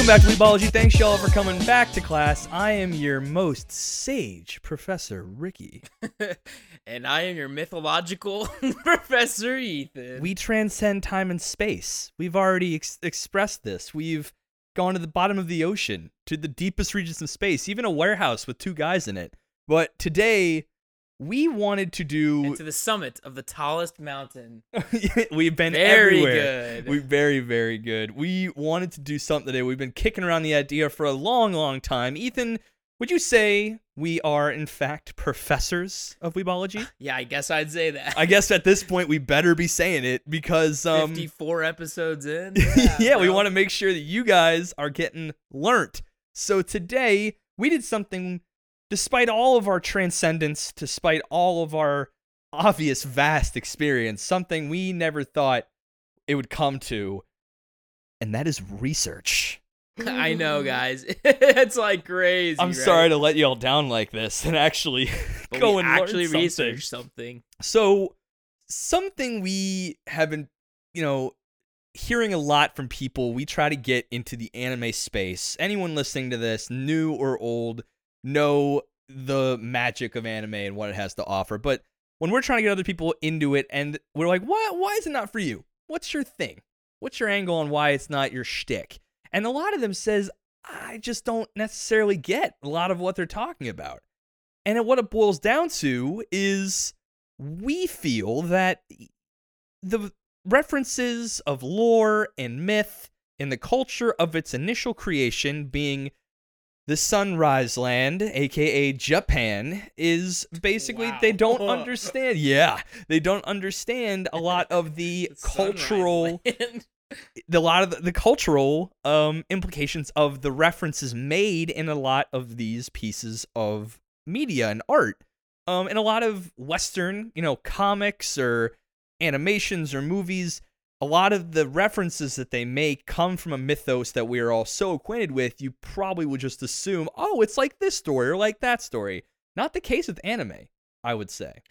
welcome back to Weebology. Thanks y'all for coming back to class. I am your most sage Professor Ricky. and I am your mythological Professor Ethan. We transcend time and space. We've already ex- expressed this. We've gone to the bottom of the ocean, to the deepest regions of space, even a warehouse with two guys in it. But today, we wanted to do. and to the summit of the tallest mountain. We've been Very everywhere. good. We very very good. We wanted to do something today. We've been kicking around the idea for a long long time. Ethan, would you say we are in fact professors of weebology? Yeah, I guess I'd say that. I guess at this point we better be saying it because um 54 episodes in. yeah, we want to make sure that you guys are getting learnt. So today we did something despite all of our transcendence, despite all of our obvious vast experience, something we never thought it would come to, and that is research. I know, mm. guys. it's like crazy. I'm right? sorry to let y'all down like this and actually But go and actually learn something. research something. So, something we have been, you know, hearing a lot from people, we try to get into the anime space. Anyone listening to this, new or old, know the magic of anime and what it has to offer. But when we're trying to get other people into it and we're like, why, why is it not for you? What's your thing? What's your angle on why it's not your shtick? And a lot of them says, I just don't necessarily get a lot of what they're talking about. And what it boils down to is we feel that the references of lore and myth in the culture of its initial creation being the sunrise land aka japan is basically they don't understand yeah they don't understand a lot of the cultural the a lot of the, the cultural um implications of the references made in a lot of these pieces of media and art. Um in a lot of western you know comics or animations or movies a lot of the references that they make come from a mythos that we are all so acquainted with you probably would just assume oh it's like this story or like that story not the case with anime i would say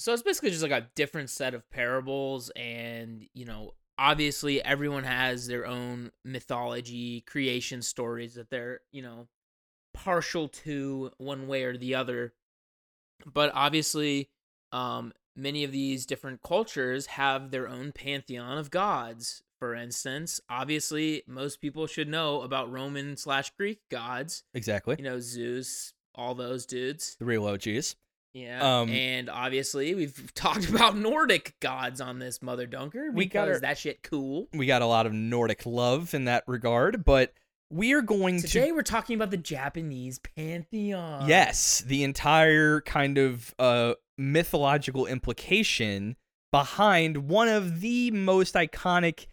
So it's basically just like a different set of parables, and you know, obviously everyone has their own mythology, creation stories that they're you know partial to one way or the other. But obviously, um, many of these different cultures have their own pantheon of gods. For instance, obviously, most people should know about Roman slash Greek gods. exactly You know, Zeus, all those dudes. the real og's Yeah. Um, and obviously we've talked about Nordic gods on this Mother Dunker We got our- that shit cool. we got a lot of nordic love in that regard but we are going to Today we're talking about the Japanese pantheon. Yes, the entire kind of uh, mythological implication behind one of the most iconic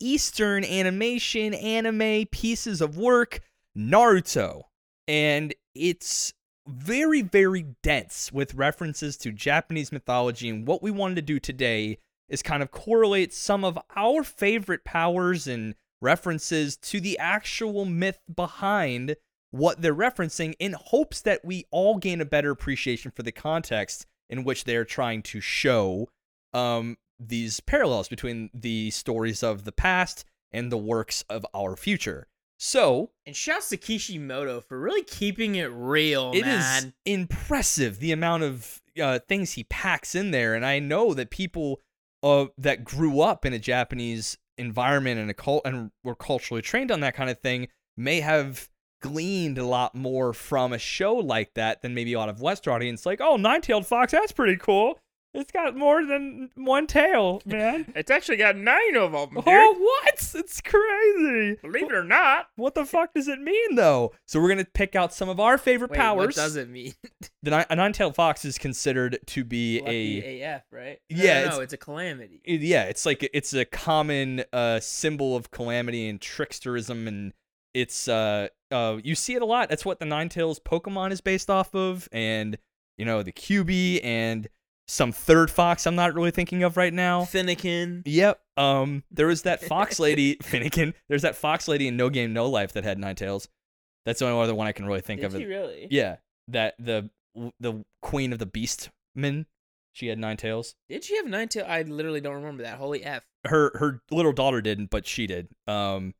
Eastern animation anime pieces of work, Naruto. And it's very, very dense with references to Japanese mythology. And what we wanted to do today is kind of correlate some of our favorite powers and references to the actual myth behind what they're referencing in hopes that we all gain a better appreciation for the context in which they're trying to show um, these parallels between the stories of the past and the works of our future. So And shouts to Kishimoto for really keeping it real, it is man. impressive the amount of uh, things he packs in there, and I know that people uh, that grew up in a Japanese environment and a cult and were culturally trained on that kind of thing may have gleaned a lot more from a show like that than maybe a lot of Western audience. Like, oh, nine-tailed fox, that's pretty cool. It's got more than one tail, man. It's actually got nine of them. oh, what? It's crazy. Believe it or not. What the fuck does it mean, though? So we're gonna pick out some of our favorite Wait, powers. what does it mean? The ni- a nine-tailed fox is considered to be Lucky a AF, right? Yeah, No, no, it's- it's a calamity. it- yeah, it's like it's a common uh symbol of calamity and tricksterism and it's uh uh you see it a lot. That's what the Ninetales Pokemon is based off of and you know, the QB and some third fox I'm not really thinking of right now. Finnegan. Yep. Um there was that fox lady Finnegan. There's that fox lady in No Game No Life that had nine tails. That's the only other one I can really think Did of. she really? Yeah, that the the queen of the beastmen. She had nine tails. Did she have nine tails? I literally don't remember that. Holy F. Her her little daughter didn't, but she did. Um,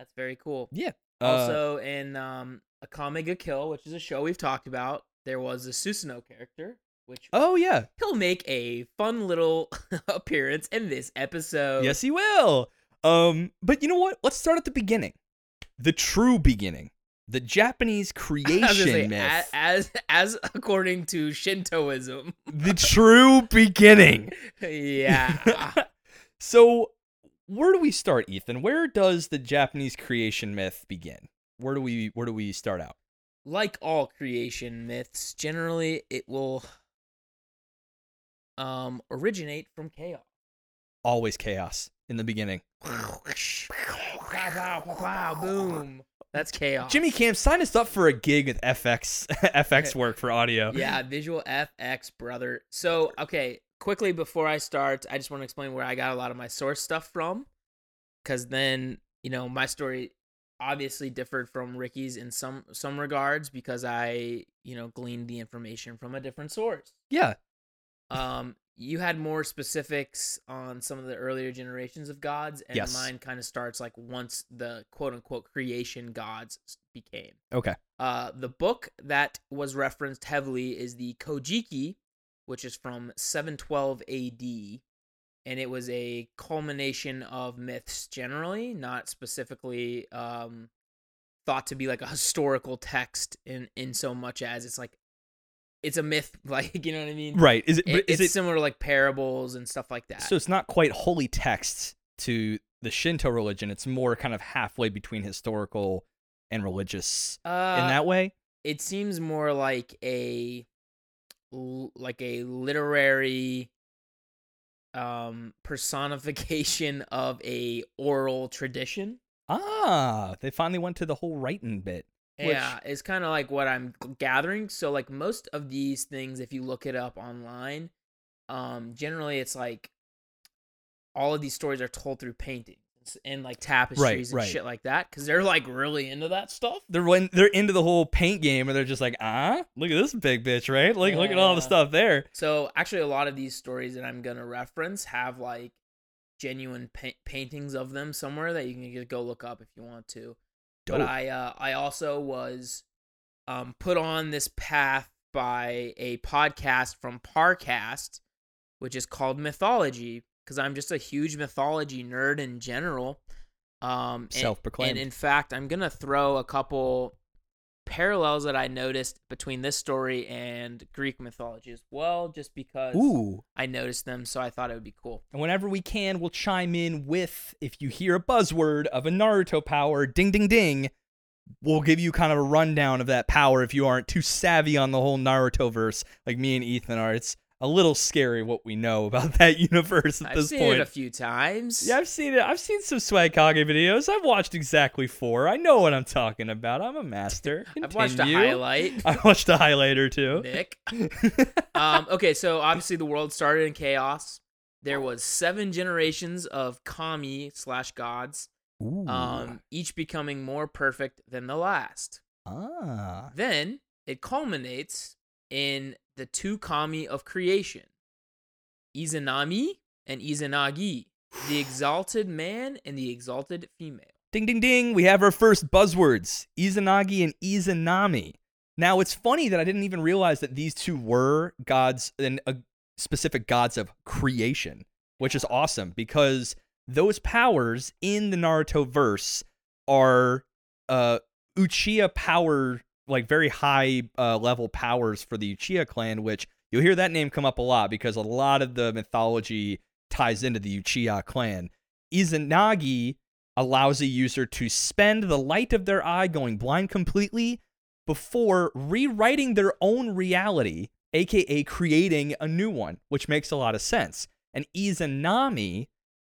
That's very cool. Yeah. Uh, Also, in um, Akame ga Kill, which is a show we've talked about, there was a Susanoo character, which oh yeah. he'll make a fun little appearance in this episode. Yes, he will. Um, but you know what? Let's start at the beginning. The true beginning. The Japanese I was gonna creation say, myth. as as according to Shintoism. the true beginning. yeah. so, where do we start, Ethan? Where does the Japanese creation myth begin? Where do we where do we start out? like all creation myths, generally it will um originate from chaos. Always chaos in the beginning. Pow, boom. That's chaos. Jimmy Cam, sign us up for a gig with FX FX work for audio. Yeah, visual FX, brother. So, okay, quickly before I start, I just want to explain where I got a lot of my source stuff from. Because then, you know, my story obviously differed from Ricky's in some some regards because I, you know, gleaned the information from a different source. Yeah. Um, you had more specifics on some of the earlier generations of gods, and Yes. mine kind of starts like once the quote unquote creation gods became. Okay. Uh, the book that was referenced heavily is the Kojiki, which is from 712 AD, and it was a culmination of myths generally, not specifically um, thought to be like a historical text in in so much as it's like it's a myth, like you know what I mean? Right. Is it, It- is it's it similar to like parables and stuff like that. so it's not quite holy texts to the Shinto religion. It's more kind of halfway between historical and religious uh, in that way. it seems more like a like a literary um personification of a oral tradition Ah, they finally went to the whole writing bit. Which- yeah it's kind of like what i'm gathering so like most of these things if you look it up online um generally it's like all of these stories are told through and like tapestries and right. shit like that because they're like really into that stuff They're when they're into the whole paint game, and they're just like, ah, look at this big bitch, right? Like, look at all the stuff there. So actually, a lot of these stories that I'm gonna reference have like genuine pa- paintings of them somewhere that you can just go look up if you want to. But I uh, I also was um, put on this path by a podcast from Parcast, which is called Mythology, because I'm just a huge mythology nerd in general. Um, and- Self-proclaimed. And in fact, I'm gonna throw a couple parallels that I noticed between this story and Greek mythology as well, just because Ooh. I noticed them, so I thought it would be cool. And whenever we can, we'll chime in with if you hear a buzzword of a Naruto power, ding ding ding, we'll give you kind of a rundown of that power if you aren't too savvy on the whole Naruto verse like me and Ethan are. It's a little scary what we know about that universe at I've this seen point. it a few times. yeah, I've seen it. I've seen some Swag Kage videos. I've watched exactly four. I know what I'm talking about. I'm a master. I've watched a highlight. I watched a highlight or two. Nick. um, okay, so obviously the world started in chaos. There was seven generations of kami slash gods, Ooh. um, each becoming more perfect than the last. ah. Then it culminates in the two kami of creation, Izanami and Izanagi, the exalted man and the exalted female. Ding ding ding, we have our first buzzwords Izanagi and Izanami. Now, it's funny that I didn't even realize that these two were gods and uh, specific gods of creation, which is awesome because those powers in the Naruto verse are uh, Uchiha power, like very high uh, level powers for the Uchiha clan, which you'll hear that name come up a lot because a lot of the mythology ties into the Uchiha clan. Izanagi allows a user to spend the light of their eye going blind completely before rewriting their own reality, aka creating a new one, which makes a lot of sense. And Izanami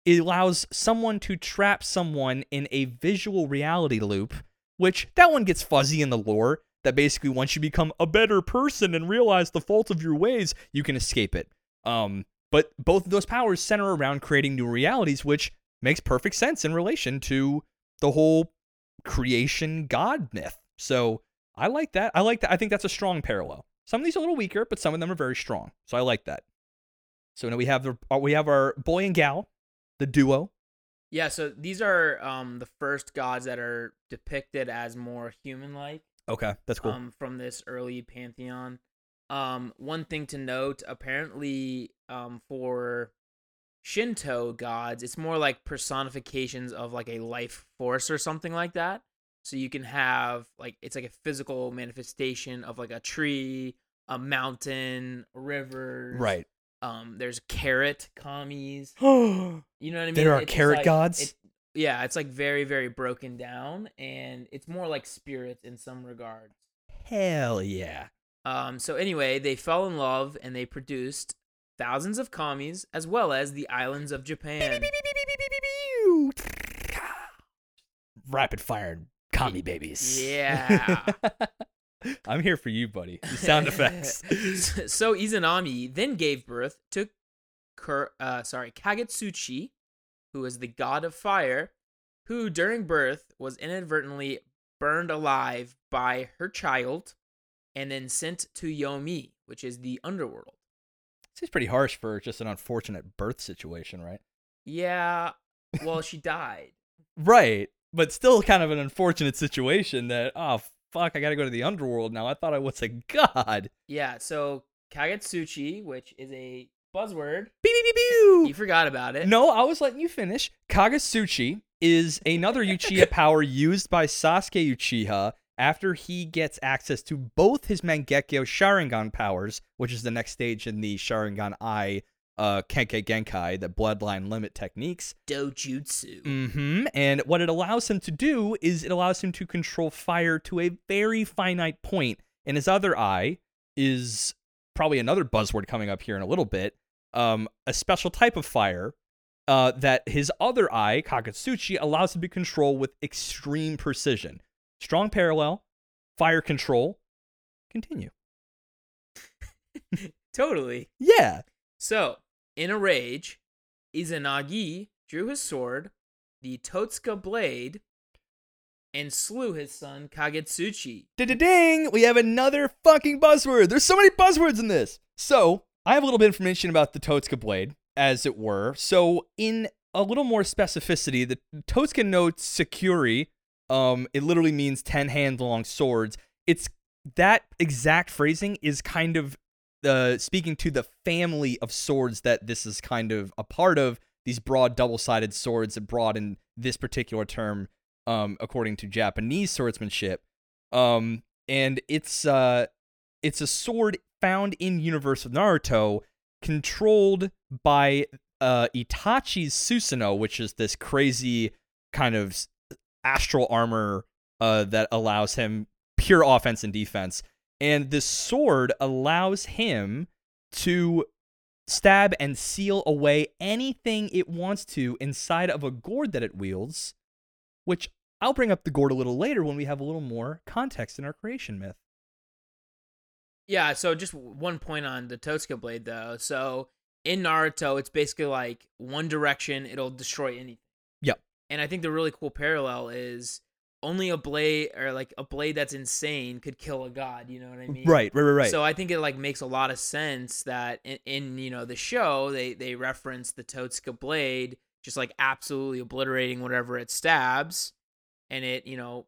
allows someone to trap someone in a visual reality loop, which that one gets fuzzy in the lore. That basically, once you become a better person and realize the fault of your ways, you can escape it. Um, but both of those powers center around creating new realities, which makes perfect sense in relation to the whole creation god myth. So I like that. I like that. I think that's a strong parallel. Some of these are a little weaker, but some of them are very strong. So I like that. So now we have the uh, we have our boy and gal, the duo, Yeah, so these are um the first gods that are depicted as more human-like Okay, that's cool. um from this early pantheon. Um one thing to note, apparently um for Shinto gods, it's more like personifications of like a life force or something like that. So you can have like it's like a physical manifestation of like a tree, a mountain, rivers. right. Um there's carrot kamis. You know what I mean? There are It's carrot like- gods? Yeah, it's like very, very broken down, and it's more like spirits in some regards. Hell yeah. Um, so anyway, they fell in love and they produced thousands of kamis as well as the islands of Japan. Rapid fire kami babies. Yeah. I'm here for you, buddy. The sound effects. so Izanami then gave birth to Kur, uh, sorry, Kagetsuchi, who is the god of fire, who during birth was inadvertently burned alive by her child and then sent to Yomi, which is the underworld. Seems pretty harsh for just an unfortunate birth situation, right? Yeah, well, she died. Right. But still kind of an unfortunate situation that, oh, fuck, I gotta go to the underworld now. I thought I was a god. Yeah, so Kagetsuchi, which is a buzzword, Pew, pew, pew, pew. you forgot about it. No, I was letting you finish. Kagutsuchi is another Uchiha power used by Sasuke Uchiha after he gets access to both his Mangekyo Sharingan powers, which is the next stage in the Sharingan I uh, Kekkei Genkai, the bloodline limit techniques. Dojutsu. Mm-hmm. And what it allows him to do is it allows him to control fire to a very finite point. And his other eye is probably another buzzword coming up here in a little bit. Um, a special type of fire uh, that his other eye, Kagutsuchi, allows him to control with extreme precision. Strong parallel, fire control. Continue. Totally. Yeah. So, in a rage, Izanagi drew his sword, the Totsuka blade, and slew his son Kagetsuchi. Da da ding! We have another fucking buzzword. There's so many buzzwords in this. So, I have a little bit of information about the Totsuka blade, as it were. So, in a little more specificity, the Totsuka no Tsurugi, um, it literally means 10 hand long swords. It's that exact phrasing is kind of uh, speaking to the family of swords that this is kind of a part of. These broad double sided swords, broad in this particular term, um, according to Japanese swordsmanship. Um, and it's uh, it's a sword found in universe of Naruto, controlled by uh, Itachi's Susanoo, which is this crazy kind of astral armor uh, that allows him pure offense and defense. And this sword allows him to stab and seal away anything it wants to inside of a gourd that it wields, which I'll bring up the gourd a little later when we have a little more context in our creation myth. Yeah, so just one point on the Totsuka blade, though. So, in Naruto, it's basically like one direction, it'll destroy anything. Yep. And I think the really cool parallel is only a blade, or like a blade that's insane, could kill a god. You know what I mean? Right, right, right, right. So I think it like makes a lot of sense that in, in you know the show they they reference the Totsuka blade just like absolutely obliterating whatever it stabs, and it you know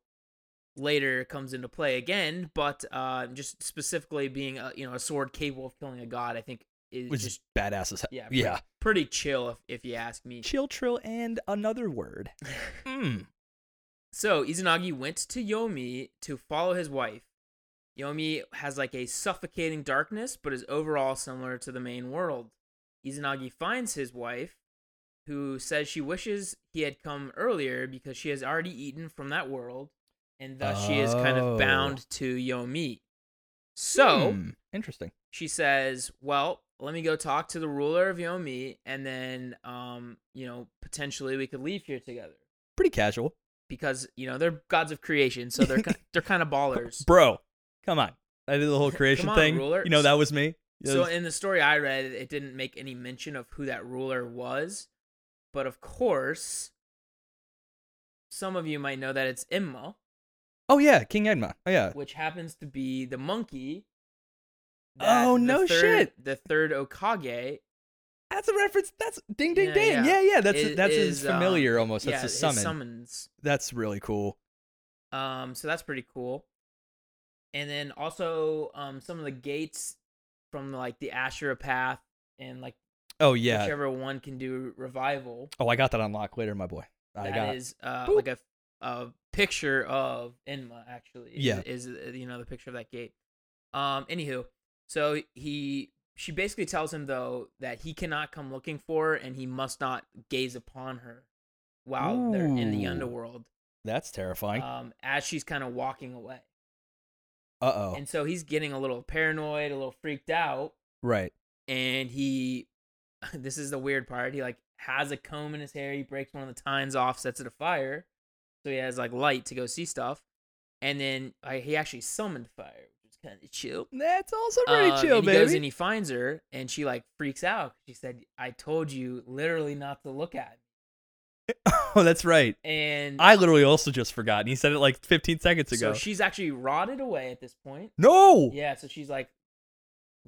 later comes into play again, but uh just specifically being a you know a sword capable of killing a god, I think is which just is badass as hell. yeah pretty, yeah. pretty chill if if you ask me. Chill, trill, and another word. Mm. So Izanagi went to Yomi to follow his wife. Yomi has like a suffocating darkness, but is overall similar to the main world. Izanagi finds his wife, who says she wishes he had come earlier because she has already eaten from that world, and thus she is kind Oh. of bound to Yomi. So Hmm, interesting. she says, "Well, let me go talk to the ruler of Yomi, and then, um, you know, potentially we could leave here together." Pretty casual. because you know they're gods of creation, so they're they're kind of ballers. Bro, come on. I did the whole creation on, thing. ruler. You know, that was me. So in the story I read, it didn't make any mention of who that ruler was, but of course, some of you might know that it's Enma, oh, yeah, King Enma. Oh, yeah. which happens to be the monkey. Oh, no third, shit. The third Hokage That's a reference. That's ding ding Yeah, ding. yeah. Yeah, yeah. That's Is- that's his is, um, familiar almost. That's yeah, his his summon. summons. That's really cool. Um, so that's pretty cool. And then also um some of the gates from like the Ashura path and like Oh yeah. whichever one can do revival. Oh, I got that unlocked later, my boy. I That got. is uh Boop. like a a picture of Enma actually. is- Yeah. Is, uh, you know the picture of that gate. Um anywho, so he she basically tells him though that he cannot come looking for her and he must not gaze upon her while they're in the underworld. That's terrifying. Um as she's kind of walking away. Uh oh. And so he's getting a little paranoid, a little freaked out, Right. and he this is the weird part. He like has a comb in his hair, he breaks one of the tines off, sets it afire. So he has like light to go see stuff. And then uh, he actually summoned fire, which is kind of chill. That's also pretty Um, chill, and he goes and he finds her, and she like freaks out. She said, "I told you literally not to look at me." oh, that's right. And I literally also just forgot. And he said it like 15 seconds ago. so she's actually rotted away at this point. no. Yeah, so she's like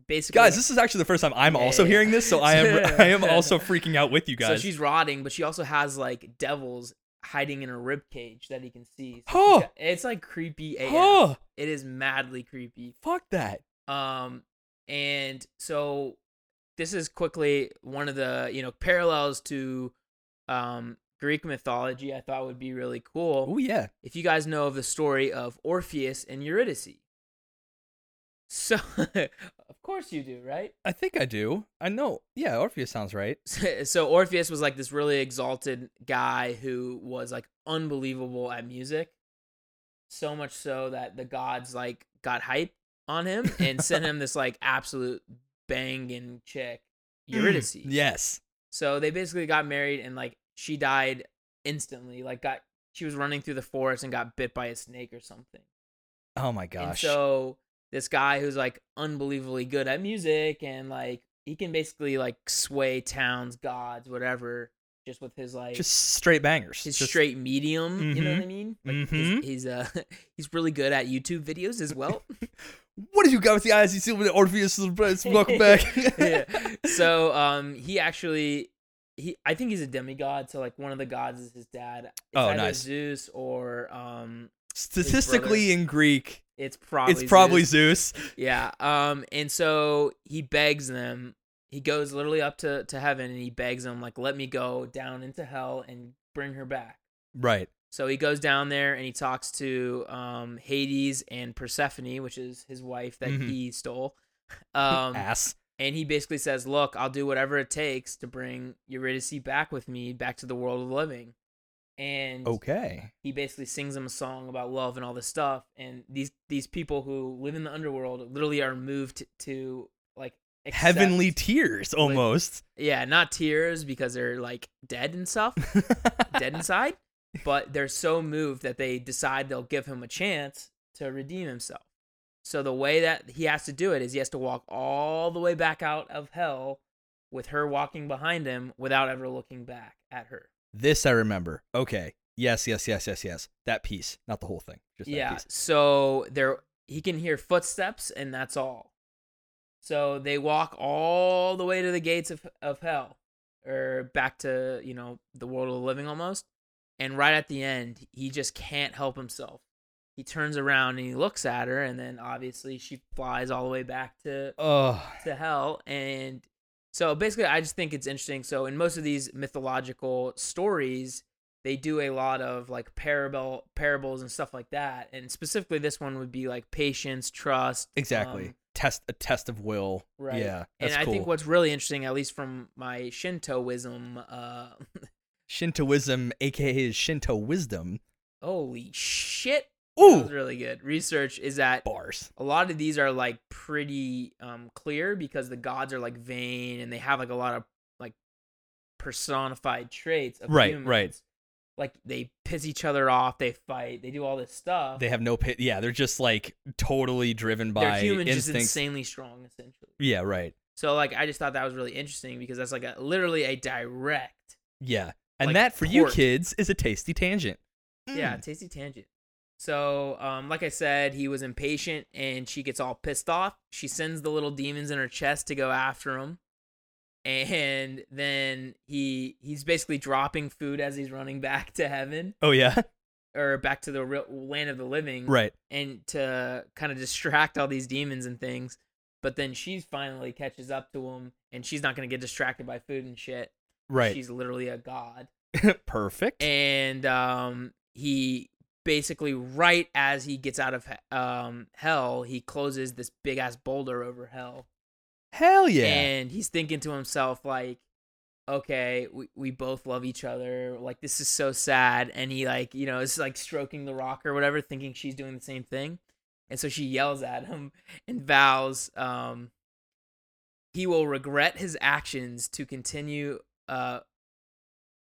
basically Guys, this is actually the first time I'm Yeah, also yeah. hearing this, so I am I am also freaking out with you guys So she's rotting, but she also has like devils hiding in a rib cage that he can see. So Huh. got- it's like creepy AF. oh, It is madly creepy. fuck that. Um, and so this is quickly one of the you know parallels to um Greek mythology. I thought would be really cool Oh yeah. if you guys know of the story of Orpheus and Eurydice. So, of course you do, right? I think I do. I know. Yeah, Orpheus sounds right. so Orpheus was like this really exalted guy who was like unbelievable at music. So much so that the gods like got hype on him and sent him this like absolute banging chick, mm, Eurydice. Yes. So they basically got married and like she died instantly. Like got she was running through the forest and got bit by a snake or something. Oh my And gosh. so this guy who's like unbelievably good at music and like he can basically like sway towns, gods, whatever, just with his like just straight bangers. his Just- straight medium. You know what I Mhm. mean? Like Mhm. he's, he's uh he's really good at YouTube videos as well. What have you got with the eyes? You see with the Orpheus? Welcome back. yeah. So um he actually he I think he's a demigod. So like one of the gods is his dad. It's Oh, nice. Zeus or um Statistically, in Greek, it's probably it's probably Zeus. Zeus. Yeah. Um. And so he begs them. He goes literally up to to heaven and he begs them like, "Let me go down into hell and bring her back." Right. So he goes down there and he talks to um Hades and Persephone, which is his wife that Mhm. he stole. Um. Ass. and he basically says, "Look, I'll do whatever it takes to bring Eurydice back with me, back to the world of the living." And Okay. he basically sings them a song about love and all this stuff and these these people who live in the underworld literally are moved to like Heavenly tears, almost. yeah not tears because they're like dead and stuff dead inside but they're so moved that they decide they'll give him a chance to redeem himself so the way that he has to do it is he has to walk all the way back out of hell with her walking behind him without ever looking back at her This I remember. Okay. Yes, yes, yes, yes, yes. That piece, not the whole thing. Just that yeah piece. so there he can hear footsteps and that's all so they walk all the way to the gates of, of hell or back to you know the world of the living almost and right at the end he just can't help himself he turns around and he looks at her and then obviously she flies all the way back to Oh, to hell and so basically i just think it's interesting so in most of these mythological stories they do a lot of like parable parables and stuff like that and specifically this one would be like patience trust exactly. um, test a test of will. right Yeah. and i cool. think what's really interesting at least from my shintoism uh Shintoism, aka Shinto wisdom. holy shit that Ooh, was really good research is that bars. a lot of these are like pretty um clear because the gods are like vain and they have like a lot of like personified traits of Right, humans. right. Like they piss each other off, they fight, they do all this stuff. They have no pit. Yeah, they're just like totally driven by They're humans just instincts. insanely strong essentially. Yeah, right. So like I just thought that was really interesting because that's like a literally a direct Yeah. And Like that for you kids is a tasty tangent. Yeah, Mm. tasty tangent. So, um, like I said, he was impatient, and she gets all pissed off. She sends the little demons in her chest to go after him, and then he he's basically dropping food as he's running back to heaven Oh yeah. or back to the real land of the living right. and to kind of distract all these demons and things but then she finally catches up to him and she's not going to get distracted by food and shit Right. she's literally a god Perfect. and um he basically right as he gets out of um hell he closes this big ass boulder over hell. Hell yeah. and he's thinking to himself like okay we, we both love each other. Like this is so sad. And he like you know is like stroking the rock or whatever thinking she's doing the same thing. And so she yells at him and vows um he will regret his actions to continue uh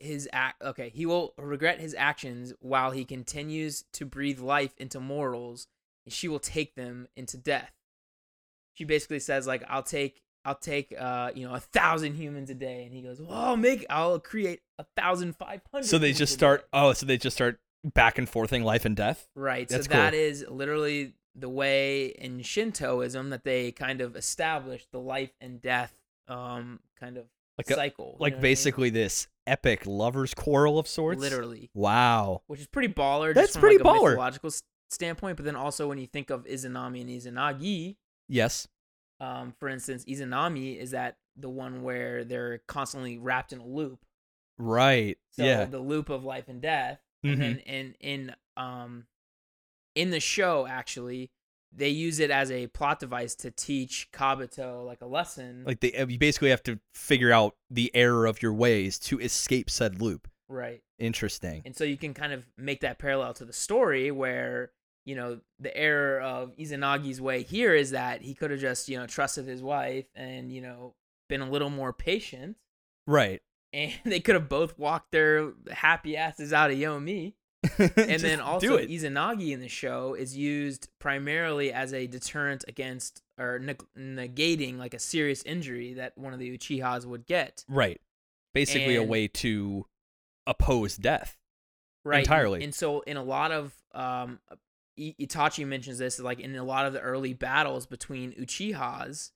his act okay he will regret his actions while he continues to breathe life into mortals and she will take them into death she basically says like i'll take i'll take uh you know a thousand humans a day and he goes well i'll make i'll create a thousand five hundred so they just start. Oh, so they just start back and forthing life and death. right That's so cool. that is literally the way in shintoism that they kind of established the life and death um kind of Like a- cycle Like what I mean? basically this epic lovers quarrel of sorts. literally Wow. which is pretty baller. That's pretty like a baller. Logical standpoint, but then also when you think of Izanami and Izanagi, Yes. um, for instance, Izanami is that the one where they're constantly wrapped in a loop. Right. So yeah. the loop of life and death. Mhm. And in in um in the show actually, they use it as a plot device to teach Kabuto like a lesson. Like they, uh, you basically have to figure out the error of your ways to escape said loop. right. Interesting. And so you can kind of make that parallel to the story where, you know, the error of Izanagi's way here is that he could have just, you know, trusted his wife and, you know, been a little more patient. Right. And they could have both walked their happy asses out of Yomi. And then also. Izanagi in the show is used primarily as a deterrent against or neg- negating like a serious injury that one of the Uchihas would get. Right. Basically, a way to oppose death. right and- Entirely. and so in a lot of um itachi mentions this like in a lot of the early battles between uchihas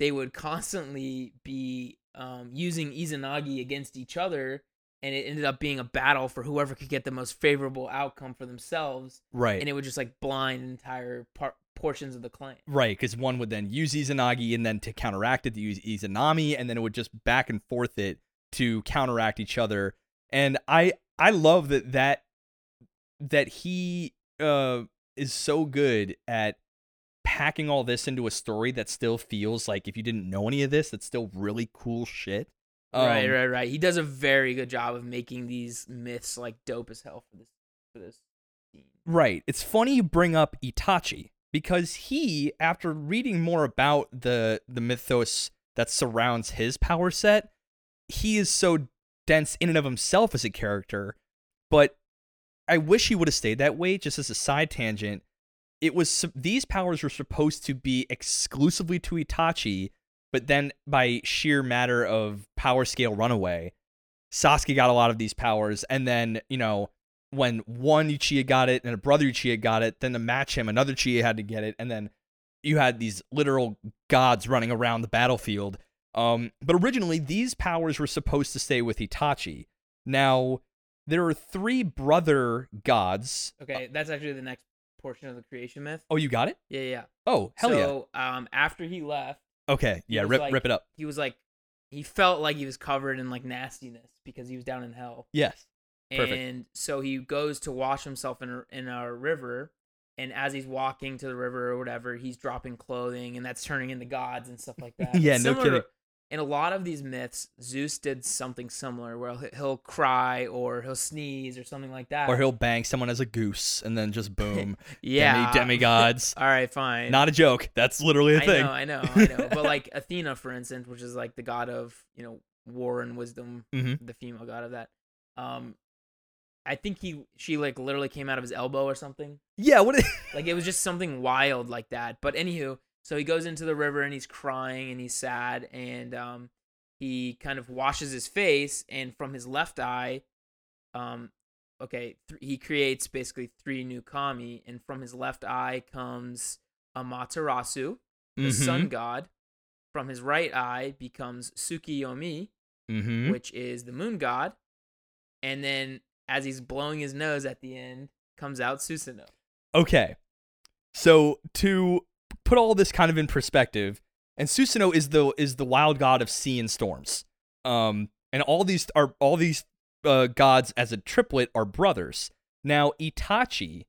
they would constantly be um using izanagi against each other and it ended up being a battle for whoever could get the most favorable outcome for themselves Right. and it would just like blind entire par- portions of the clan Right, because one would then use Izanagi and then to counteract it to use Izanami, and then it would just back and forth it to counteract each other. And I I love that that that he uh is so good at packing all this into a story that still feels like if you didn't know any of this, that's still really cool shit. Right Um, right right he does a very good job of making these myths like dope as hell for this for this scene. Right. It's funny you bring up Itachi because he, after reading more about the the mythos that surrounds his power set, he is so dense in and of himself as a character. But I wish he would have stayed that way. Just as a side tangent, it was these powers were supposed to be exclusively to Itachi, but then by sheer matter of power scale runaway, Sasuke got a lot of these powers, and then you know when one Uchiha got it and a brother Uchiha got it, then to match him, another Uchiha had to get it, and then you had these literal gods running around the battlefield. Um, but originally, these powers were supposed to stay with Itachi. Now, there are three brother gods. Okay, that's actually the next portion of the creation myth. Oh, you got it? Yeah, yeah. Oh, hell yeah. so, um, after he left, Okay, yeah, rip, like- rip it up. he was like, he felt like he was covered in like nastiness because he was down in hell. Yes. Perfect. And so he goes to wash himself in a, in a river, and as he's walking to the river or whatever, he's dropping clothing, and that's turning into gods and stuff like that. Yeah, no kidding. In a lot of these myths, Zeus did something similar, where he'll- cry or he'll sneeze or something like that. Or he'll bang someone as a goose, and then just boom. yeah, Demi- demigods. All right, fine. Not a joke. That's literally a I thing. know, I know, I know. but like Athena, for instance, which is like the god of you know war and wisdom, Mhm. the female god of that. Um, I think he she like literally came out of his elbow or something. Yeah, what? Like it was just something wild like that. But anywho, so he goes into the river and he's crying and he's sad and um he kind of washes his face and from his left eye, um, okay, th- he creates basically three new kami and from his left eye comes Amaterasu the sun Mhm. god. from his right eye becomes Tsukiyomi, Mm-hmm. which is the moon god. And then as he's blowing his nose at the end, comes out Susanoo. Okay. So to put all this kind of in perspective, and Susanoo is the is the wild god of sea and storms. Um, and all these are all these uh, gods as a triplet are brothers. Now Itachi,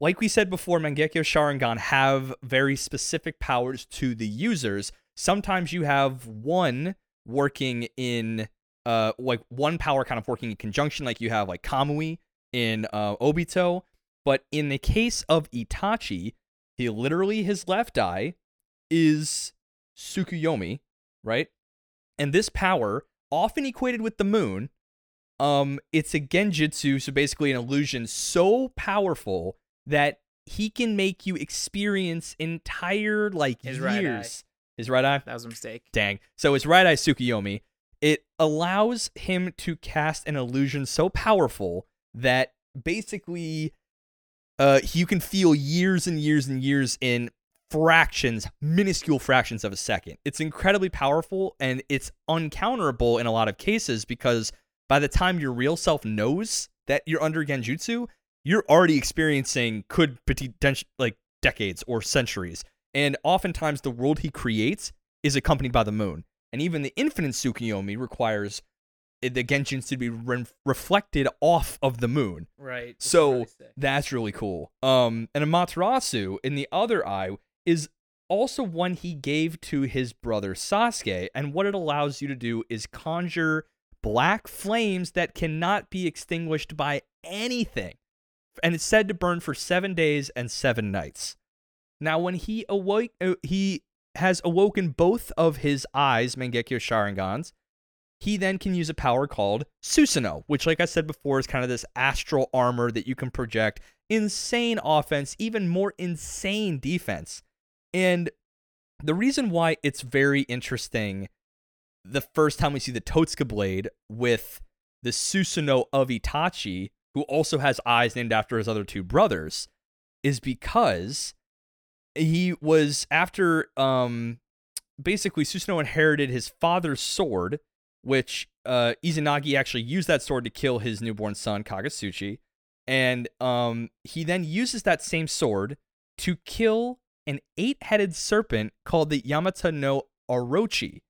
like we said before, Mangekyo Sharingan have very specific powers to the users. Sometimes you have one working in uh like one power kind of working in conjunction, like you have like Kamui in uh, Obito. But in the case of Itachi, he literally his left eye is Tsukuyomi, right? And this power, often equated with the moon, um, it's a genjutsu, so basically an illusion so powerful that he can make you experience entire like His right eye. His right eye. That was a mistake. Dang. So his right eye Tsukuyomi, it allows him to cast an illusion so powerful that basically uh you can feel years and years and years in fractions, minuscule fractions of a second. It's incredibly powerful and it's uncounterable in a lot of cases because by the time your real self knows that you're under genjutsu, you're already experiencing could like decades or centuries. And oftentimes the world he creates is accompanied by the moon. And even the infinite Tsukuyomi requires the Genjutsu to be re- reflected off of the moon. Right. So that's really cool. Um, and Amaterasu in the other eye is also one he gave to his brother Sasuke, and what it allows you to do is conjure black flames that cannot be extinguished by anything, and it's said to burn for seven days and seven nights. Now, when he awoke, uh, he has awoken both of his eyes, Mangekyo Sharingans. He then can use a power called Susanoo, which, like I said before, is kind of this astral armor that you can project insane offense, even more insane defense. And the reason why it's very interesting the first time we see the Totsuka blade with the Susanoo of Itachi, who also has eyes named after his other two brothers, is because he was after um basically Susanoo inherited his father's sword, which uh Izanagi actually used that sword to kill his newborn son Kagetsuchi, and um he then uses that same sword to kill an eight-headed serpent called the Yamata no Orochi,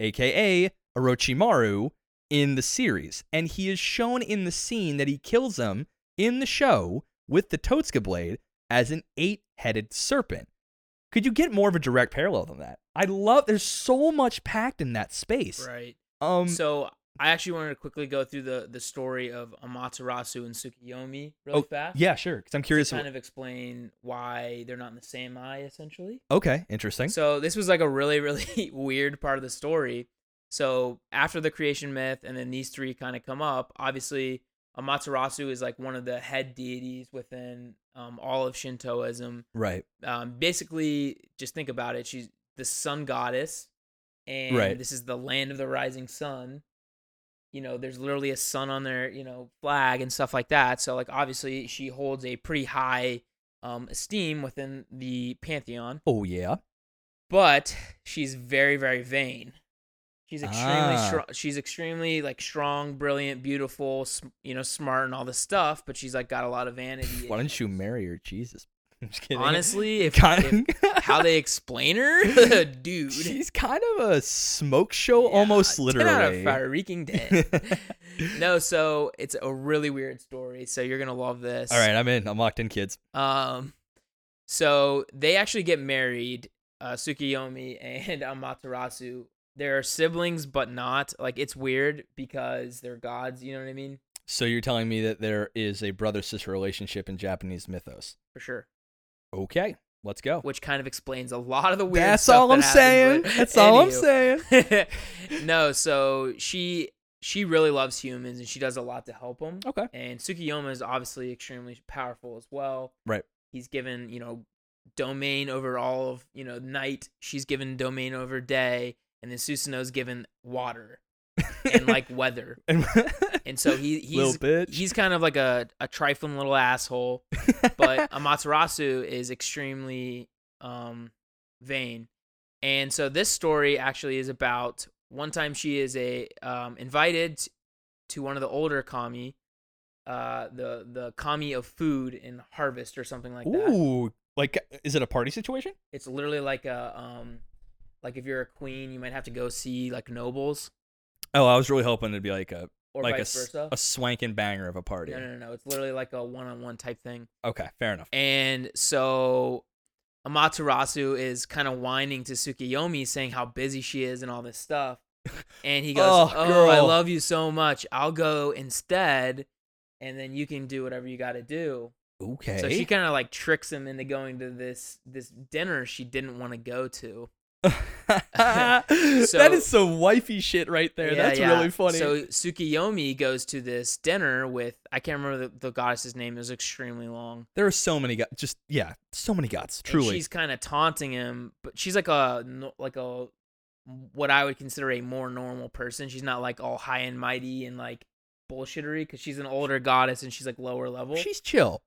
aka Orochimaru in the series. And he is shown in the scene that he kills him in the show with the Totsuka blade as an eight-headed serpent. Could you get more of a direct parallel than that? I love there's so much packed in that space. Right. Um so I actually wanted to quickly go through the the story of Amaterasu and Tsukiyomi really Oh, fast. yeah, sure. Cuz I'm To curious. kind of explain why they're not in the same eye, essentially. okay, interesting. So this was like a really, really weird part of the story. So after the creation myth, and then these three kind of come up. Obviously, Amaterasu is like one of the head deities within um, all of Shintoism. right. Um, basically, just think about it. She's the sun goddess, and Right. this is the land of the rising sun. You know, there's literally a sun on their you know flag and stuff like that. So like obviously, she holds a pretty high um, esteem within the pantheon Oh yeah. but she's very very vain she's extremely Ah. strong she's extremely like strong brilliant beautiful sm- you know smart and all this stuff but she's like got a lot of vanity Why don't you marry her? Jesus. I'm just kidding. honestly if, kind if how they explain her dude She's kind of a smoke show, Yeah, almost 10 literally. out of fire reeking dead no so it's a really weird story so you're gonna love this All right, I'm in. I'm locked in, kids. Um, so they actually get married, uh, Tsukiyomi and Amaterasu. They're siblings, but not. Like it's weird because they're gods. You know what I mean? So you're telling me that there is a brother sister relationship in Japanese mythos? For sure. Okay, let's go. Which kind of explains a lot of the weird. That's all I'm saying. That's all I'm saying. no, so she she really loves humans and she does a lot to help them. Okay. And Tsukiyoma is obviously extremely powerful as well. Right. He's given, you know, domain over all of, you know, night. She's given domain over day. And then Susanoo's given water and like weather. And- And so he Little he's he's kind of like a, a trifling little asshole. But Amaterasu is extremely um vain. And so this story actually is about one time she is a um, invited to one of the older kami, uh, the the kami of food and harvest or something like that. Ooh, like is it a party situation? It's literally like a um, like if you're a queen, you might have to go see like nobles Oh, I was really hoping it'd be like a or like a, vice versa. a swanking banger of a party. No, no, no, no. It's literally like a one-on-one type thing. Okay, fair enough. And so Amaterasu is kind of whining to Tsukiyomi, saying how busy she is and all this stuff. And he goes, Oh, "Oh, I love you so much. I'll go instead, and then you can do whatever you got to do." Okay. So she kind of like tricks him into going to this this dinner she didn't want to go to. that So- is some wifey shit right there. Yeah, That's yeah. really funny. So Tsukiyomi goes to this dinner with I can't remember the, the goddess's name. It was extremely long. there are so many gods. Just yeah, so many gods. and Truly. she's kind of taunting him, but she's like a like a what I would consider a more normal person. She's not like all high and mighty and like bullshittery because she's an older goddess and she's like lower level. She's chill.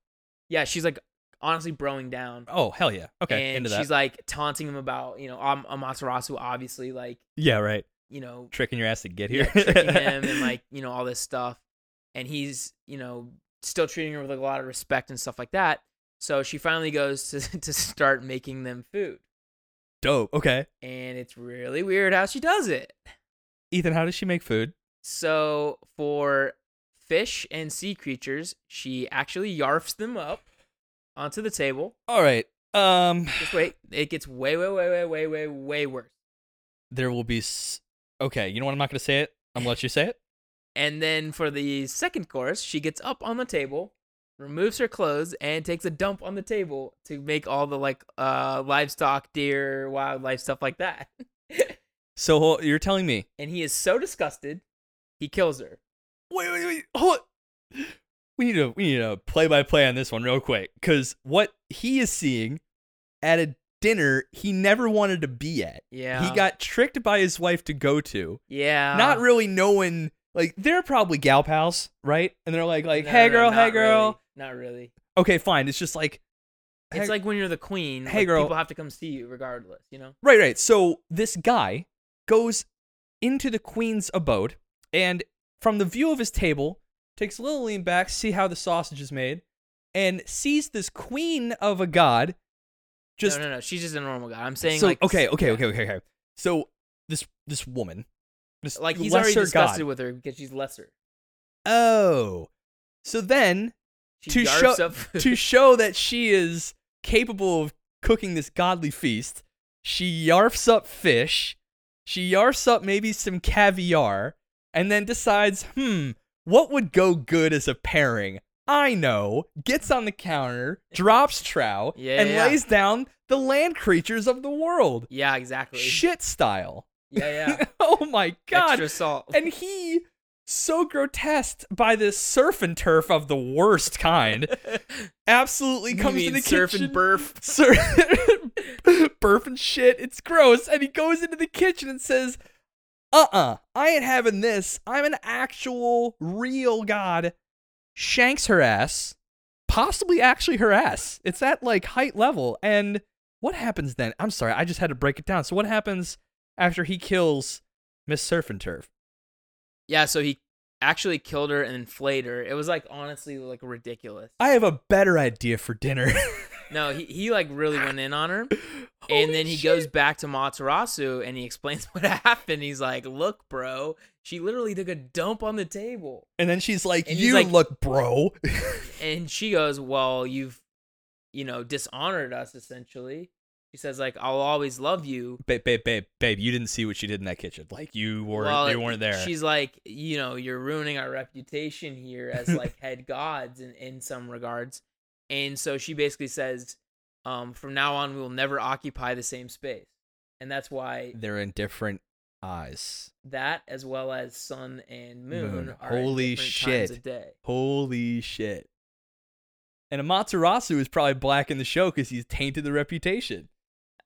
yeah, she's like honestly broing down. Oh hell yeah. Okay, and into that. she's like taunting him about you know Am- Amaterasu obviously like yeah, right. you know Tricking your ass to get yeah, here. tricking him and like you know all this stuff and he's you know still treating her with like, a lot of respect and stuff like that so she finally goes to, to start making them food dope. Okay, and it's really weird how she does it Ethan, how does she make food? so for fish and sea creatures she actually yarfs them up onto the table All right. Um, just wait it gets way way way way way way way worse there will be. S- okay, you know what? I'm not gonna say it. I'm gonna let you say it. And then for the second course, she gets up on the table, removes her clothes, and takes a dump on the table to make all the like uh livestock, deer, wildlife stuff like that. So you're telling me? and he is so disgusted, he kills her. Wait, wait, wait. Hold. We need to we need to play by play on this one real quick because what he is seeing at a dinner he never wanted to be at. Yeah. He got tricked by his wife to go to, yeah. not really knowing. Like they're probably gal pals, right? And they're like, like, No, hey no, girl, hey girl. really. Not really. Okay, fine. It's just like, It's like when you're the queen, Hey, like, girl. people have to come see you regardless, you know? Right, right. So this guy goes into the queen's abode and from the view of his table, takes a little lean back, see how the sausage is made, and sees this queen of a god just no, no, no. She's just a normal guy. I'm saying so, like okay, okay, okay, okay, okay. So this this woman, this Like he's already disgusted god. with her because she's lesser. Oh. So then She To show- to show that she is capable of cooking this godly feast, she yarfs up fish, she yarfs up maybe some caviar, and then decides, hmm, what would go good as a pairing? I know. Gets on the counter, drops trow, Yeah, and yeah. lays down the land creatures of the world. yeah, exactly. Shit style. Yeah, yeah. oh my god. Extra salt. And he so grotesque by this surf and turf of the worst kind absolutely comes to the surf kitchen. and burf. Sur- burp and shit. It's gross. And he goes into the kitchen and says, "Uh, uh I ain't having this. I'm an actual, real god." Shanks her ass, possibly actually her ass. It's at like height level. And what happens then? I'm sorry, I just had to break it down. So what happens after he kills Miss Surf and Turf? Yeah, so he actually killed her and flayed her. It was like honestly like ridiculous. I have a better idea for dinner. No, he, he like really went in on her. And then he shit. goes back to Materasu and he explains what happened. He's like, "Look, bro, she literally took a dump on the table." and then she's like, and "You like- look, bro." And she goes, "Well, you've you know, dishonored us essentially." She says like, "I'll always love you." babe, babe, babe, babe. You didn't see what she did in that kitchen. Like you weren't, well, you weren't there. She's like, you know, you're ruining our reputation here as like head gods in, in some regards. And so she basically says, um, from now on, we will never occupy the same space. And that's why They're in different eyes. that, as well as sun and moon, Moon. are Holy different shit. times a day. Holy shit. And Amaterasu is probably black in the show because he's tainted the reputation.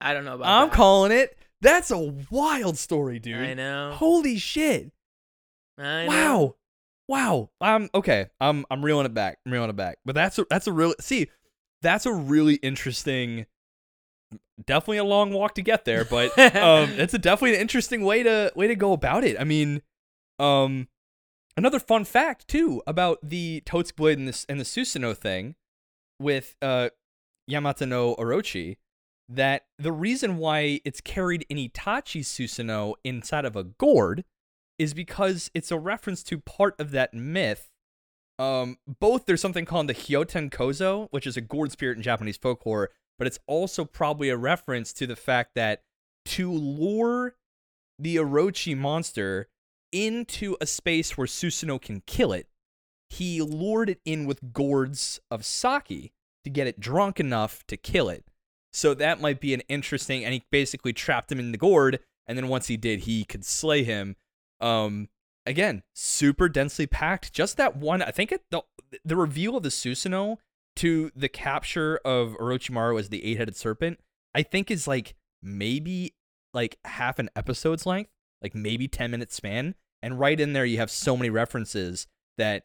I don't know about I'm that. calling it. That's a wild story, dude. I know. Holy shit. I know. Wow. Wow. I'm okay. I'm I'm reeling it back. I'm reeling it back. But that's a that's a real see, that's a really interesting definitely a long walk to get there, but um, it's a definitely an interesting way to way to go about it. I mean, um, another fun fact too about the Totsuka blade and this and the Susanoo thing with uh Yamata no Orochi that the reason why it's carried in Itachi Susanoo inside of a gourd is because it's a reference to part of that myth. Um, both there's something called the Hyotan Kozo, which is a gourd spirit in Japanese folklore, but it's also probably a reference to the fact that to lure the Orochi monster into a space where Susanoo can kill it, he lured it in with gourds of sake to get it drunk enough to kill it. So that might be an interesting, and he basically trapped him in the gourd, and then once he did, he could slay him. Um, again, super densely packed. Just that one, I think it the the reveal of the Susanoo to the capture of Orochimaru as the eight-headed serpent, I think is like maybe like half an episode's length, like maybe 10 minute span. And right in there you have so many references that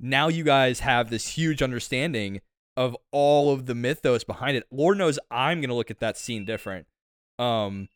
now you guys have this huge understanding of all of the mythos behind it. Lord knows I'm gonna look at that scene different. Um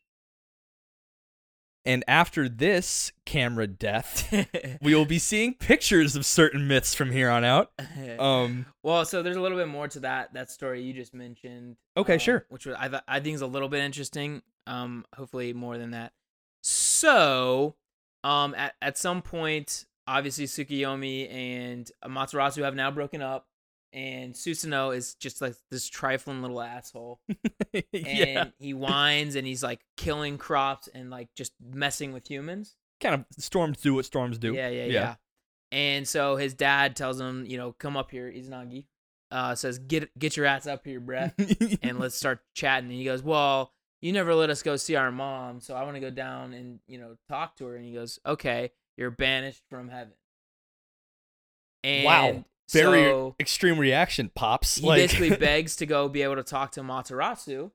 and after this camera death, we will be seeing pictures of certain myths from here on out. Um well, so there's a little bit more to that that story you just mentioned. Okay, um, sure. Which was, I th- I think is a little bit interesting. Um, hopefully more than that. So, um, at at some point, obviously Tsukiyomi and Amaterasu have now broken up, and Susanoo is just like this trifling little asshole. and yeah. he whines and he's like killing crops and like just messing with humans. Kind of storms do what storms do. Yeah, yeah, Yeah. yeah. And so his dad tells him, you know, come up here, Izanagi. Uh, says, get get your ass up here, bruh, and let's start chatting. And he goes, well, you never let us go see our mom, so I want to go down and you know talk to her. And he goes, okay, you're banished from heaven. And Wow. Very so extreme reaction, pops. he like, basically begs to go be able to talk to Materasu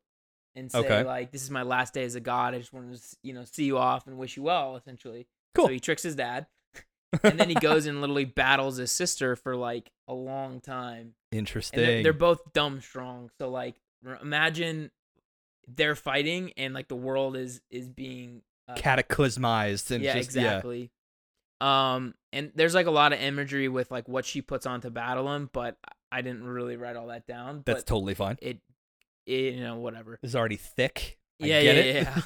and say Okay. like, this is my last day as a god. I just wanted to you know see you off and wish you well, essentially. Cool. So he tricks his dad. and then he goes and literally battles his sister for like a long time. Interesting. And they're, they're both dumb strong. So like r- imagine they're fighting and like the world is is being uh, cataclysmized and yeah just exactly. Um and there's like a lot of imagery with like what she puts on to battle him, but I didn't really write all that down. That's totally fine. it, it you know whatever. It's already thick. I Yeah, get yeah,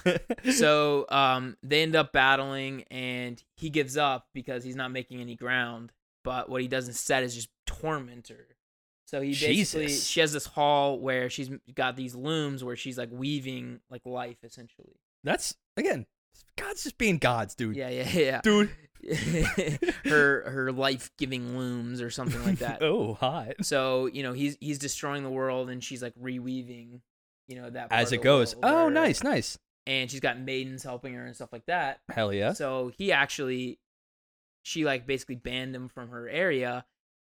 it. so um they end up battling and he gives up because he's not making any ground. But what he does instead is just torment her. So he basically Jesus. she has this hall where she's got these looms where she's like weaving like life essentially. that's again, God's just being gods, dude. Yeah, yeah, yeah. Dude. her her life giving looms or something like that. oh, hot. So you know he's he's destroying the world and she's like reweaving, you know that As it goes. Oh, where- nice, nice. And she's got maidens helping her and stuff like that. Hell yeah. So he actually, she like basically banned him from her area,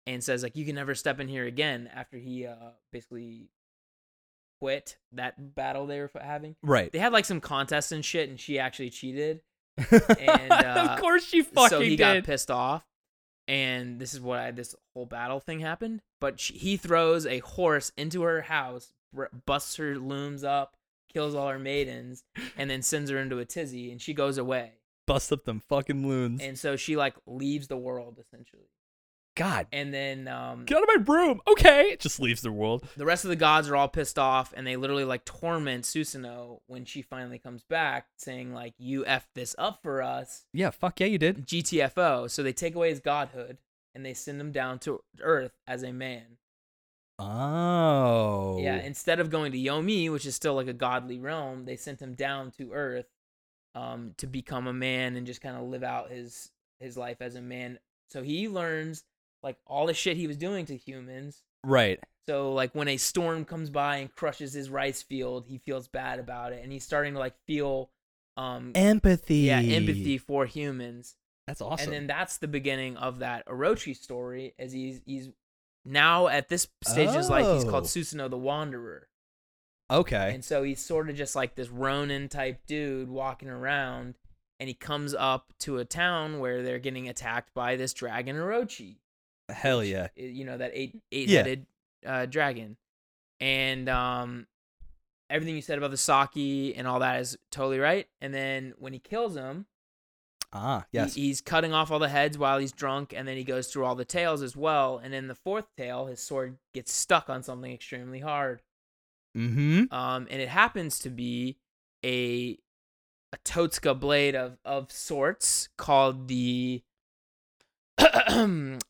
and says like you can never step in here again after he uh basically quit that battle they were having. Right. They had like some contests and shit, and she actually cheated. uh, of course she fucking so he did. got pissed off and this is why this whole battle thing happened but she, he throws a horse into her house busts her looms up kills all her maidens and then sends her into a tizzy and she goes away Bust up them fucking loons. and so she like leaves the world essentially God, and then um, get out of my broom. Okay. It just leaves the world. the rest of the gods are all pissed off and they literally like torment Susanoo when she finally comes back saying like you f this up for us Yeah, fuck yeah, you did. GTFO. So they take away his godhood and they send him down to Earth as a man. Oh. Yeah, instead of going to Yomi, which is still like a godly realm, they sent him down to Earth um, to become a man and just kind of live out his his life as a man. So he learns like all the shit he was doing to humans. right. So like when a storm comes by and crushes his rice field, he feels bad about it, and he's starting to like feel um Empathy. yeah empathy for humans. That's awesome. And then that's the beginning of that Orochi story, as he's he's now at this stage of his life he's called Oh. Susanoo the Wanderer, okay. and so he's sort of just like this Ronin type dude walking around, and he comes up to a town where they're getting attacked by this dragon Orochi. Hell which yeah. You know that eight eight headed uh, dragon, and um, everything you said about the sake and all that is totally right. And then when he kills him, Ah, he- yes. he's cutting off all the heads while he's drunk, and then he goes through all the tails as well. And in the fourth tail, his sword gets stuck on something extremely hard. mm-hmm. Um, and it happens to be a a Totsuka blade of of sorts called the Ame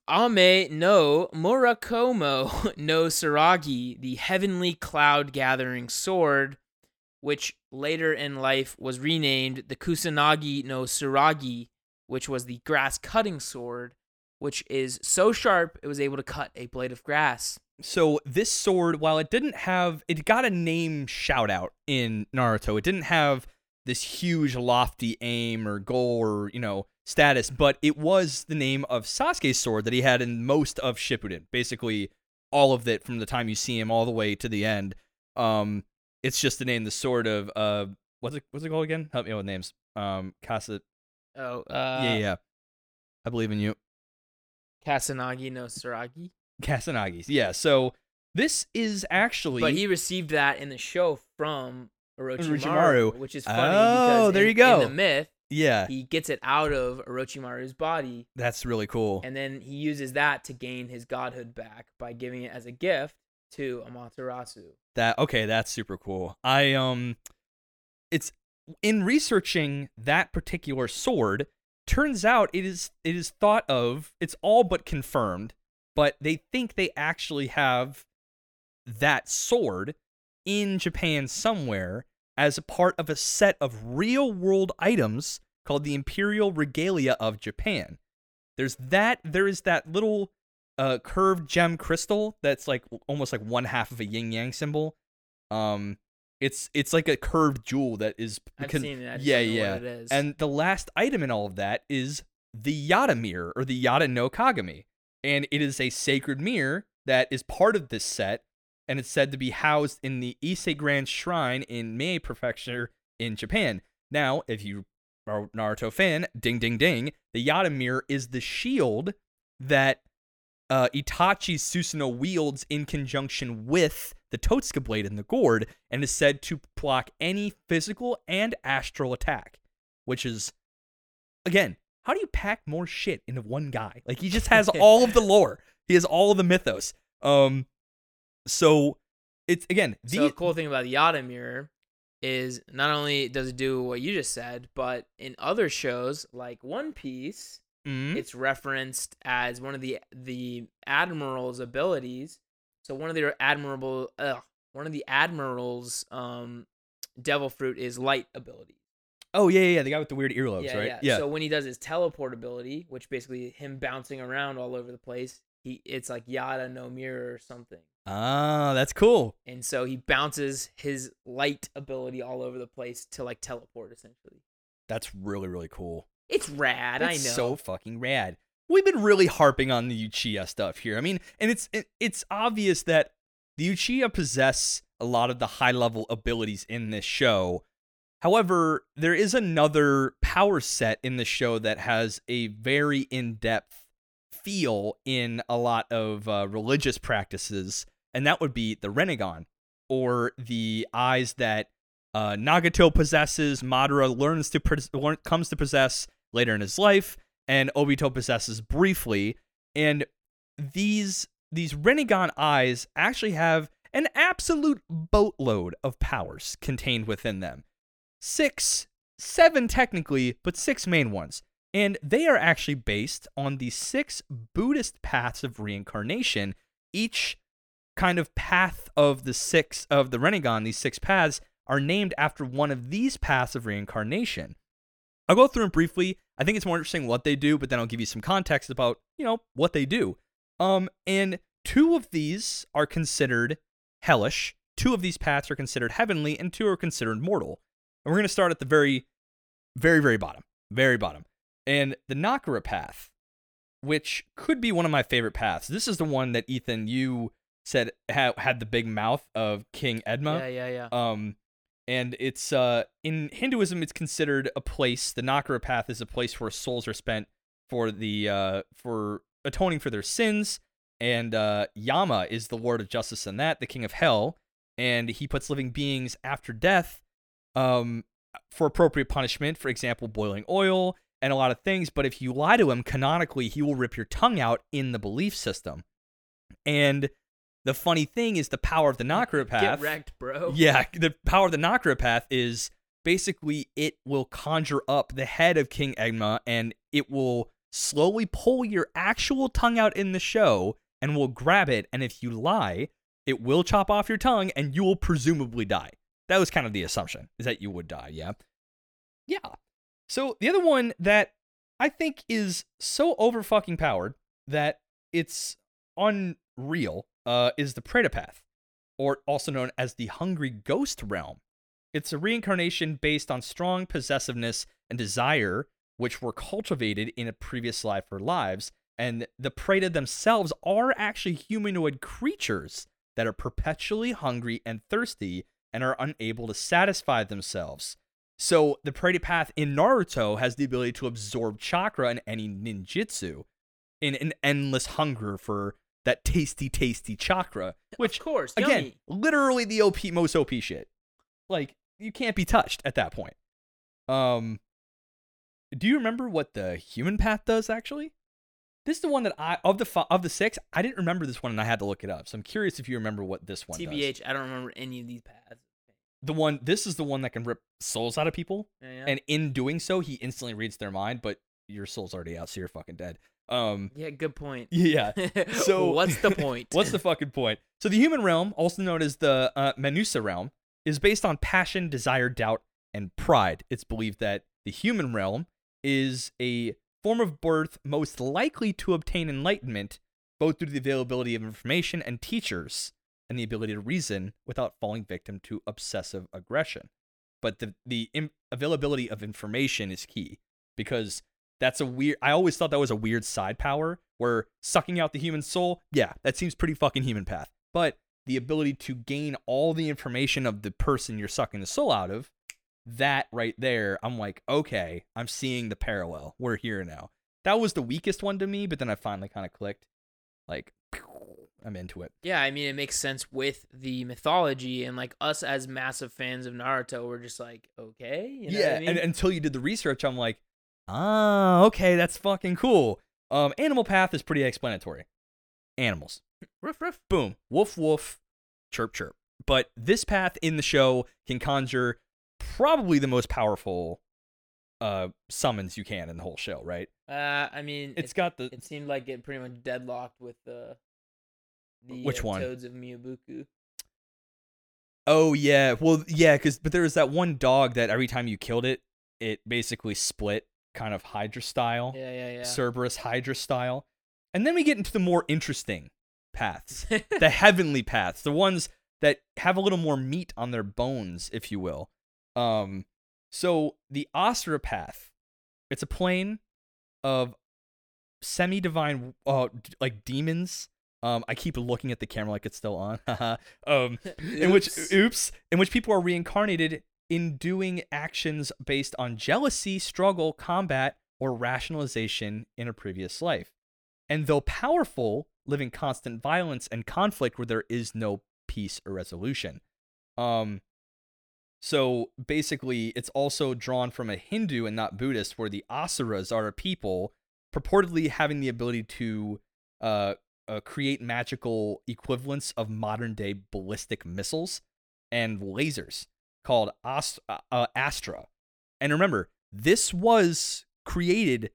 no Murakumo no Tsurugi, the heavenly cloud gathering sword, which later in life was renamed the Kusanagi no Tsurugi, which was the grass cutting sword, which is so sharp it was able to cut a blade of grass. So this sword, while it didn't have, it got a name shout out in Naruto. It didn't have this huge lofty aim or goal or you know status, but it was the name of Sasuke's sword that he had in most of Shippuden. Basically, all of it from the time you see him all the way to the end. Um, it's just the name, the sword of uh, what's it what's it called again? Help me out with names. Um, Kasa. Oh, uh, yeah, yeah. I believe in you. Kasanagi no Tsurugi. Kasanagi's. Yeah. So this is actually. But he received that in the show from Orochimaru, Orochimaru. which is funny Oh, because there in, you go. in the myth, yeah, he gets it out of Orochimaru's body, that's really cool. and then he uses that to gain his godhood back by giving it as a gift to Amaterasu. That okay, that's super cool. I um it's in researching that particular sword, turns out it is it is thought of, it's all but confirmed, but they think they actually have that sword in Japan somewhere as a part of a set of real world items called the Imperial Regalia of Japan. There's that there is that little uh curved gem crystal that's like almost like one half of a yin yang symbol. Um it's it's like a curved jewel that is I've con- seen it. Yeah, yeah. What it is. And the last item in all of that is the Yata mirror or the Yata no Kagami. And it is a sacred mirror that is part of this set. And it's said to be housed in the Ise Grand Shrine in Mie Prefecture in Japan. Now, if you Naruto fan, ding ding ding, the Yata mirror is the shield that uh, Itachi Susanoo wields in conjunction with the Totsuka blade and the gourd, and is said to block any physical and astral attack. Which is, again, how do you pack more shit into one guy? Like he just has all of the lore. He has all of the mythos. Um, so it's again the so cool thing about the Yata mirror is not only does it do what you just said, but in other shows like One Piece, Mhm. it's referenced as one of the the admiral's abilities. So one of their admirable, ugh, one of the admiral's um, devil fruit is light ability. oh yeah, yeah, yeah, the guy with the weird earlobes, yeah, right? yeah, So when he does his teleport ability, which basically him bouncing around all over the place, he it's like Yata no mirror or something. ah, that's cool. And so he bounces his light ability all over the place to like teleport essentially. That's really really cool. It's rad, I know. So fucking rad. We've been really harping on the Uchiha stuff here. I mean, and it's it, it's obvious that the Uchiha possess a lot of the high level abilities in this show. However, there is another power set in the show that has a very in depth feel in a lot of uh, religious practices, and that would be the Rinnegan, or the eyes that uh, Nagato possesses, Madara learns to learn, comes to possess later in his life, and Obito possesses briefly. And these these Rinnegan eyes actually have an absolute boatload of powers contained within them. Six, seven technically, but six main ones. And they are actually based on the six Buddhist paths of reincarnation. Each kind of path of the six of the Rinnegan, these six paths, are named after one of these paths of reincarnation. I'll go through them briefly. I think it's more interesting what they do, but then I'll give you some context about, you know, what they do. Um, and two of these are considered hellish, two of these paths are considered heavenly, and two are considered mortal. And we're gonna start at the very, very, very bottom. Very bottom. And the Nakara path, which could be one of my favorite paths. This is the one that Ethan, you said ha- had the big mouth of King Enma. Yeah, yeah, yeah. Um, and it's uh in Hinduism, it's considered a place. The Nakara path is a place where souls are spent for the uh for atoning for their sins. And uh, Yama is the Lord of Justice in that, the King of Hell. and he puts living beings after death um, for appropriate punishment. For example, boiling oil and a lot of things. But if you lie to him, canonically, he will rip your tongue out in the belief system. And the funny thing is, the power of the Necropath. Get wrecked, bro. Yeah, the power of the Necropath is basically it will conjure up the head of King Enma and it will slowly pull your actual tongue out in the show and will grab it. And if you lie, it will chop off your tongue and you will presumably die. That was kind of the assumption, is that you would die, yeah? Yeah. So the other one that I think is so over fucking powered that it's unreal uh, is the Preta Path, or also known as the Hungry Ghost Realm. It's a reincarnation based on strong possessiveness and desire, which were cultivated in a previous life or lives. And the Preta themselves are actually humanoid creatures that are perpetually hungry and thirsty and are unable to satisfy themselves. So the Preta Path in Naruto has the ability to absorb chakra in any ninjutsu in an endless hunger for that tasty, tasty chakra, which of course, again, yummy. literally the OP most OP shit. Like you can't be touched at that point. Um, do you remember what the human path does actually? This is the one that I of the fi- of the six. I didn't remember this one, and I had to look it up. So I'm curious if you remember what this one does. TBH, I don't remember any of these paths. The one this is the one that can rip souls out of people, Yeah, yeah. and in doing so, he instantly reads their mind. But your soul's already out, so you're fucking dead. Um, yeah, good point. yeah. So- what's the point? What's the fucking point? So the human realm, also known as the uh, Menusa realm, is based on passion, desire, doubt, and pride. It's believed that the human realm is a form of birth most likely to obtain enlightenment, both through the availability of information and teachers, and the ability to reason without falling victim to obsessive aggression. But the the Im- availability of information is key because that's a weird. I always thought that was a weird side power where sucking out the human soul, yeah, that seems pretty fucking human path. But the ability to gain all the information of the person you're sucking the soul out of, that right there, I'm like, okay, I'm seeing the parallel. We're here now. That was the weakest one to me, but then I finally kind of clicked. Like, I'm into it. Yeah, I mean it makes sense with the mythology and like us as massive fans of Naruto, we're just like, okay, you know yeah, what I mean? and until you did the research, I'm like, ah, okay, that's fucking cool. Um, animal path is pretty explanatory. Animals. Ruff, ruff. boom, woof woof, chirp chirp. But this path in the show can conjure probably the most powerful uh summons you can in the whole show, right? Uh, I mean, It's it, got the it seemed like it pretty much deadlocked with the the Which uh, one? Toads of Myoboku. Oh yeah, well yeah, cuz but there was that one dog that every time you killed it, it basically split kind of Hydra style, Yeah, yeah, yeah. Cerberus Hydra style. And then we get into the more interesting paths. the heavenly paths, the ones that have a little more meat on their bones, if you will. Um, so the Asura path, it's a plane of semi-divine, uh, like demons. Um, I keep looking at the camera like it's still on. um, in which, Oops. in which people are reincarnated in doing actions based on jealousy, struggle, combat, or rationalization in a previous life. And though powerful, live in constant violence and conflict where there is no peace or resolution. Um, so basically, it's also drawn from a Hindu and not Buddhist, where the Asuras are a people purportedly having the ability to uh, uh, create magical equivalents of modern day ballistic missiles and lasers called Ast- uh, uh, Astra. And remember, this was created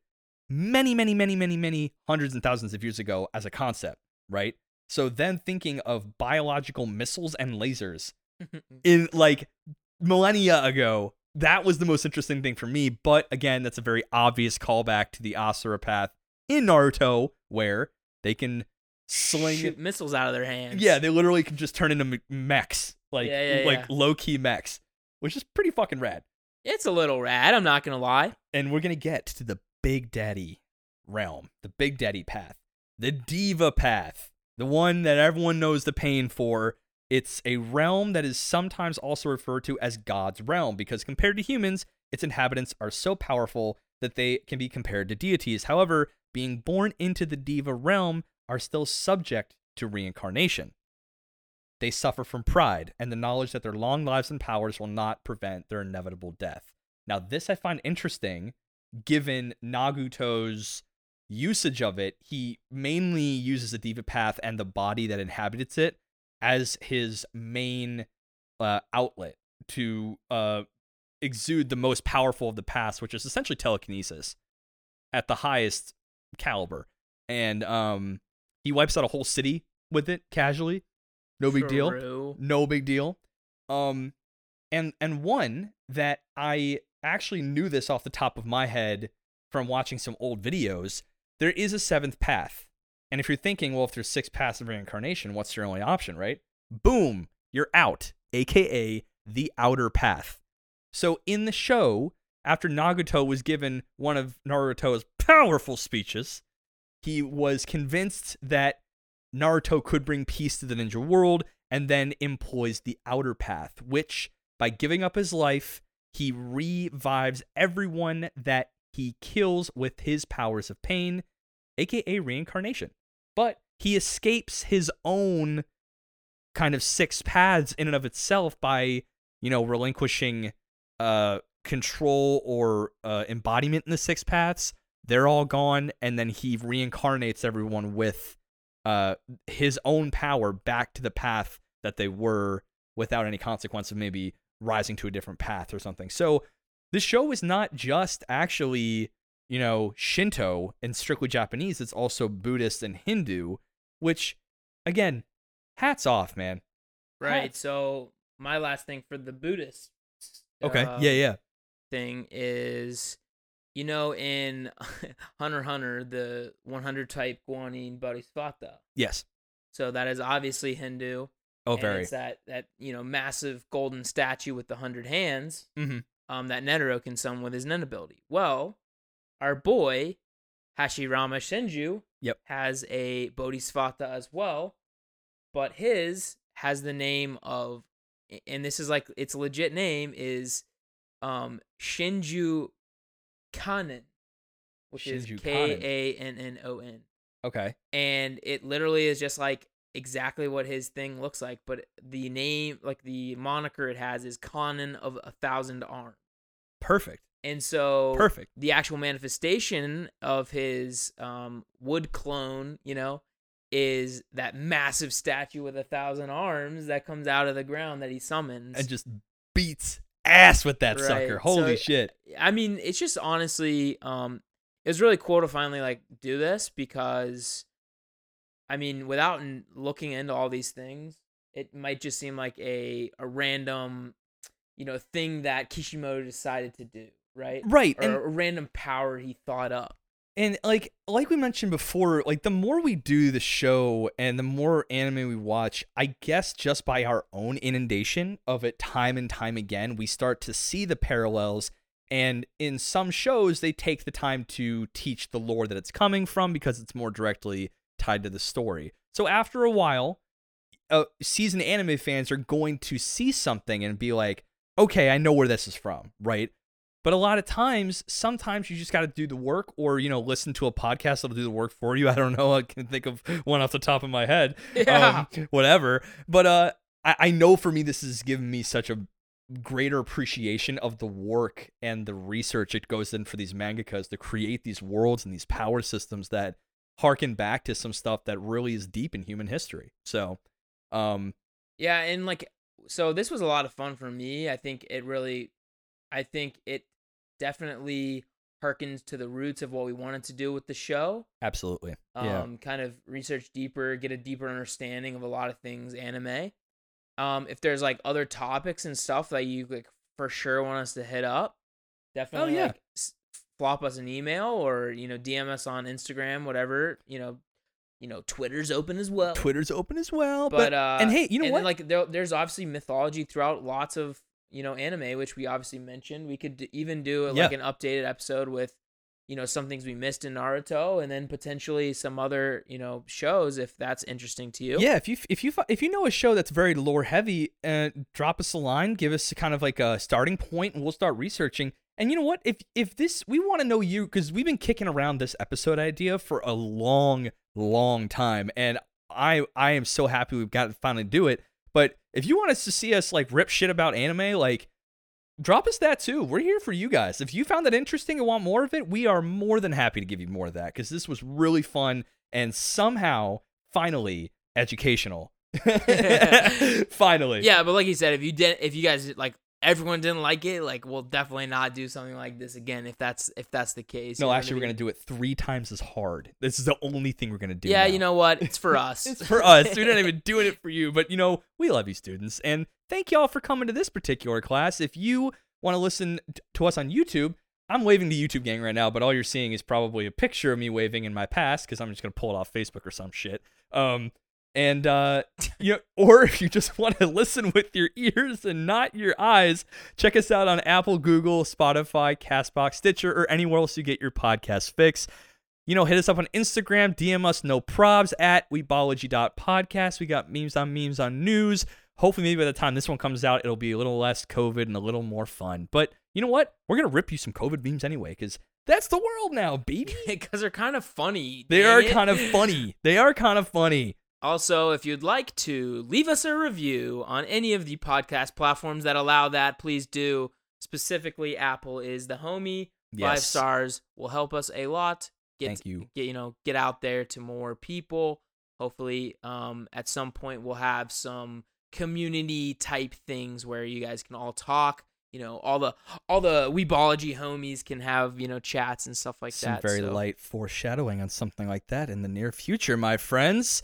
many, many, many, many, many hundreds and thousands of years ago as a concept, right? So then thinking of biological missiles and lasers in like millennia ago, that was the most interesting thing for me. But again, that's a very obvious callback to the Asura path in Naruto, where they can sling Shoot missiles out of their hands. yeah, they literally can just turn into me- mechs, like Yeah, yeah, like yeah. low key mechs, which is pretty fucking rad. it's a little rad. I'm not gonna lie. And we're gonna get to the Big Daddy realm, the Big Daddy path, the Deva path, the one that everyone knows the pain for. It's a realm that is sometimes also referred to as God's realm because compared to humans, its inhabitants are so powerful that they can be compared to deities. However, being born into the Deva realm are still subject to reincarnation. they suffer from pride and the knowledge that their long lives and powers will not prevent their inevitable death. Now, this I find interesting given Nagato's usage of it. He mainly uses the Deva Path and the body that inhabits it as his main uh, outlet to uh, exude the most powerful of the paths, which is essentially telekinesis at the highest caliber. And um, he wipes out a whole city with it casually. No big deal. No big deal. Um, and and one that I actually knew this off the top of my head from watching some old videos. There is a seventh path, and if you're thinking, well, if there's six paths of reincarnation, what's your only option, right? Boom, you're out, aka the outer path. So in the show, after Nagato was given one of Naruto's powerful speeches, he was convinced that Naruto could bring peace to the ninja world and then employs the outer path, which by giving up his life, he revives everyone that he kills with his powers of pain, aka reincarnation. But he escapes his own kind of six paths in and of itself by, you know, relinquishing uh control or uh, embodiment in the six paths. They're all gone, and then he reincarnates everyone with uh his own power back to the path that they were without any consequence of maybe rising to a different path or something. So this show is not just actually, you know, Shinto and strictly Japanese, it's also Buddhist and Hindu, which again, hats off, man. Right. Hats- So my last thing for the Buddhist. Okay. um, yeah, yeah. Thing is, you know, in Hunter Hunter, the 100 type Guanyin bodhisattva. Yes. So that is obviously Hindu. Oh, very. It's that that you know massive golden statue with the hundred hands. Mhm. Um, that Netero can summon with his Nen ability. Well, our boy Hashirama Shinju Yep. has a bodhisattva as well, but his has the name of, and this is like its legit name is, um, Shinju Kanon, which is Shinju K Kanon. A N N O N Okay. and it literally is just like exactly what his thing looks like but the name like the moniker it has is conan of a thousand arms Perfect. and so Perfect. the actual manifestation of his um wood clone you know is that massive statue with a thousand arms that comes out of the ground that he summons And just beats ass with that Right. sucker. Holy So- shit. I mean, it's just honestly, um, it was really cool to finally like do this because, I mean, without n- looking into all these things, it might just seem like a a random, you know, thing that Kishimoto decided to do, right? Right. Or And a random power he thought up. And like like we mentioned before like the more we do the show and the more anime we watch i guess just by our own inundation of it time and time again we start to see the parallels. And in some shows they take the time to teach the lore that it's coming from because it's more directly tied to the story. So after a while uh, seasoned anime fans are going to see something and be like okay i know where this is from right but a lot of times, sometimes you just got to do the work or, you know, listen to a podcast that'll do the work for you. I don't know. I can think of one off the top of my head. Yeah. Um, whatever. But uh, I, I know for me, this has given me such a greater appreciation of the work and the research it goes in for these mangakas to create these worlds and these power systems that harken back to some stuff that really is deep in human history. So, um, Yeah, and like so this was a lot of fun for me. I think it really I think it definitely harkens to the roots of what we wanted to do with the show. absolutely. Um yeah. kind of research deeper, get a deeper understanding of a lot of things anime. Um if there's like other topics and stuff that you like for sure want us to hit up, definitely oh, yeah. like s- flop us an email or you know DM us on Instagram, whatever, you know, you know, Twitter's open as well. Twitter's open as well. But, uh, and hey, you know and what? like there, there's obviously mythology throughout lots of you know anime, which we obviously mentioned. We could d- even do like Yeah. an updated episode with you know some things we missed in Naruto, and then potentially some other you know shows if that's interesting to you. Yeah, if you if you if you know a show that's very lore heavy, uh, drop us a line, give us kind of like a starting point, and we'll start researching. And you know what? If if this, we want to know you because we've been kicking around this episode idea for a long, long time, and I I am so happy we've got to finally do it. If you want us to see us like rip shit about anime, like drop us that too. We're here for you guys. If you found that interesting and want more of it, we are more than happy to give you more of that because this was really fun and somehow, finally, educational. finally. Yeah, but like you said, if you did, if you guys like everyone didn't like it, like we'll definitely not do something like this again if that's if that's the case. No, I actually, we're gonna do it three times as hard. This is the only thing we're gonna do. Yeah, now. you know what? It's for us. it's for us. We're not even doing it for you, but you know, we love you, students, and thank y'all for coming to this particular class. If you want to listen to us on YouTube, I'm waving the YouTube gang right now, but all you're seeing is probably a picture of me waving in my past because I'm just gonna pull it off Facebook or some shit. Um, and uh, you or if you just want to listen with your ears and not your eyes, check us out on Apple, Google, Spotify, Castbox, Stitcher, or anywhere else you get your podcast fix. You know, hit us up on Instagram, DM us no probs at weebology.podcast. We got memes on memes on news. Hopefully, maybe by the time this one comes out, it'll be a little less COVID and a little more fun. But you know what? We're going to rip you some COVID memes anyway, because that's the world now, baby. because they're kind of funny. They are it. kind of funny. They are kind of funny. Also, if you'd like to leave us a review on any of the podcast platforms that allow that, please do. Specifically, Apple is the homie. Five stars will help us a lot. Get, Thank you. Get you know, get out there to more people. Hopefully, um, at some point we'll have some community type things where you guys can all talk. You know, all the all the Weebology homies can have you know chats and stuff like that. Some that. very so- light foreshadowing on something like that in the near future, my friends.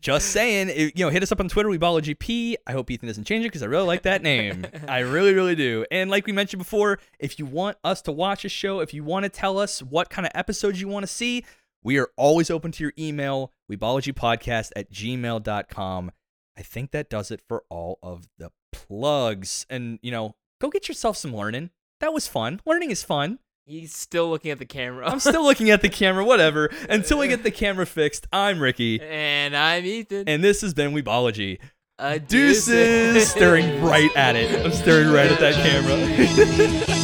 Just saying, it- you know, hit us up on Twitter, We WeebologyP. I hope Ethan doesn't change it because I really like that name. I really, really do. And like we mentioned before, if you want us to watch a show, if you want to tell us what kind of episodes you want to see, we are always open to your email, WeebologyPodcast at gmail.com. I think that does it for all of the plugs. And, you know, go get yourself some learning. That was fun. Learning is fun. He's still looking at the camera. I'm still looking at the camera, whatever. Until we uh, get the camera fixed, I'm Ricky. and I'm Ethan. And this has been Weebology. A Deuces! staring right at it. I'm staring right at that camera.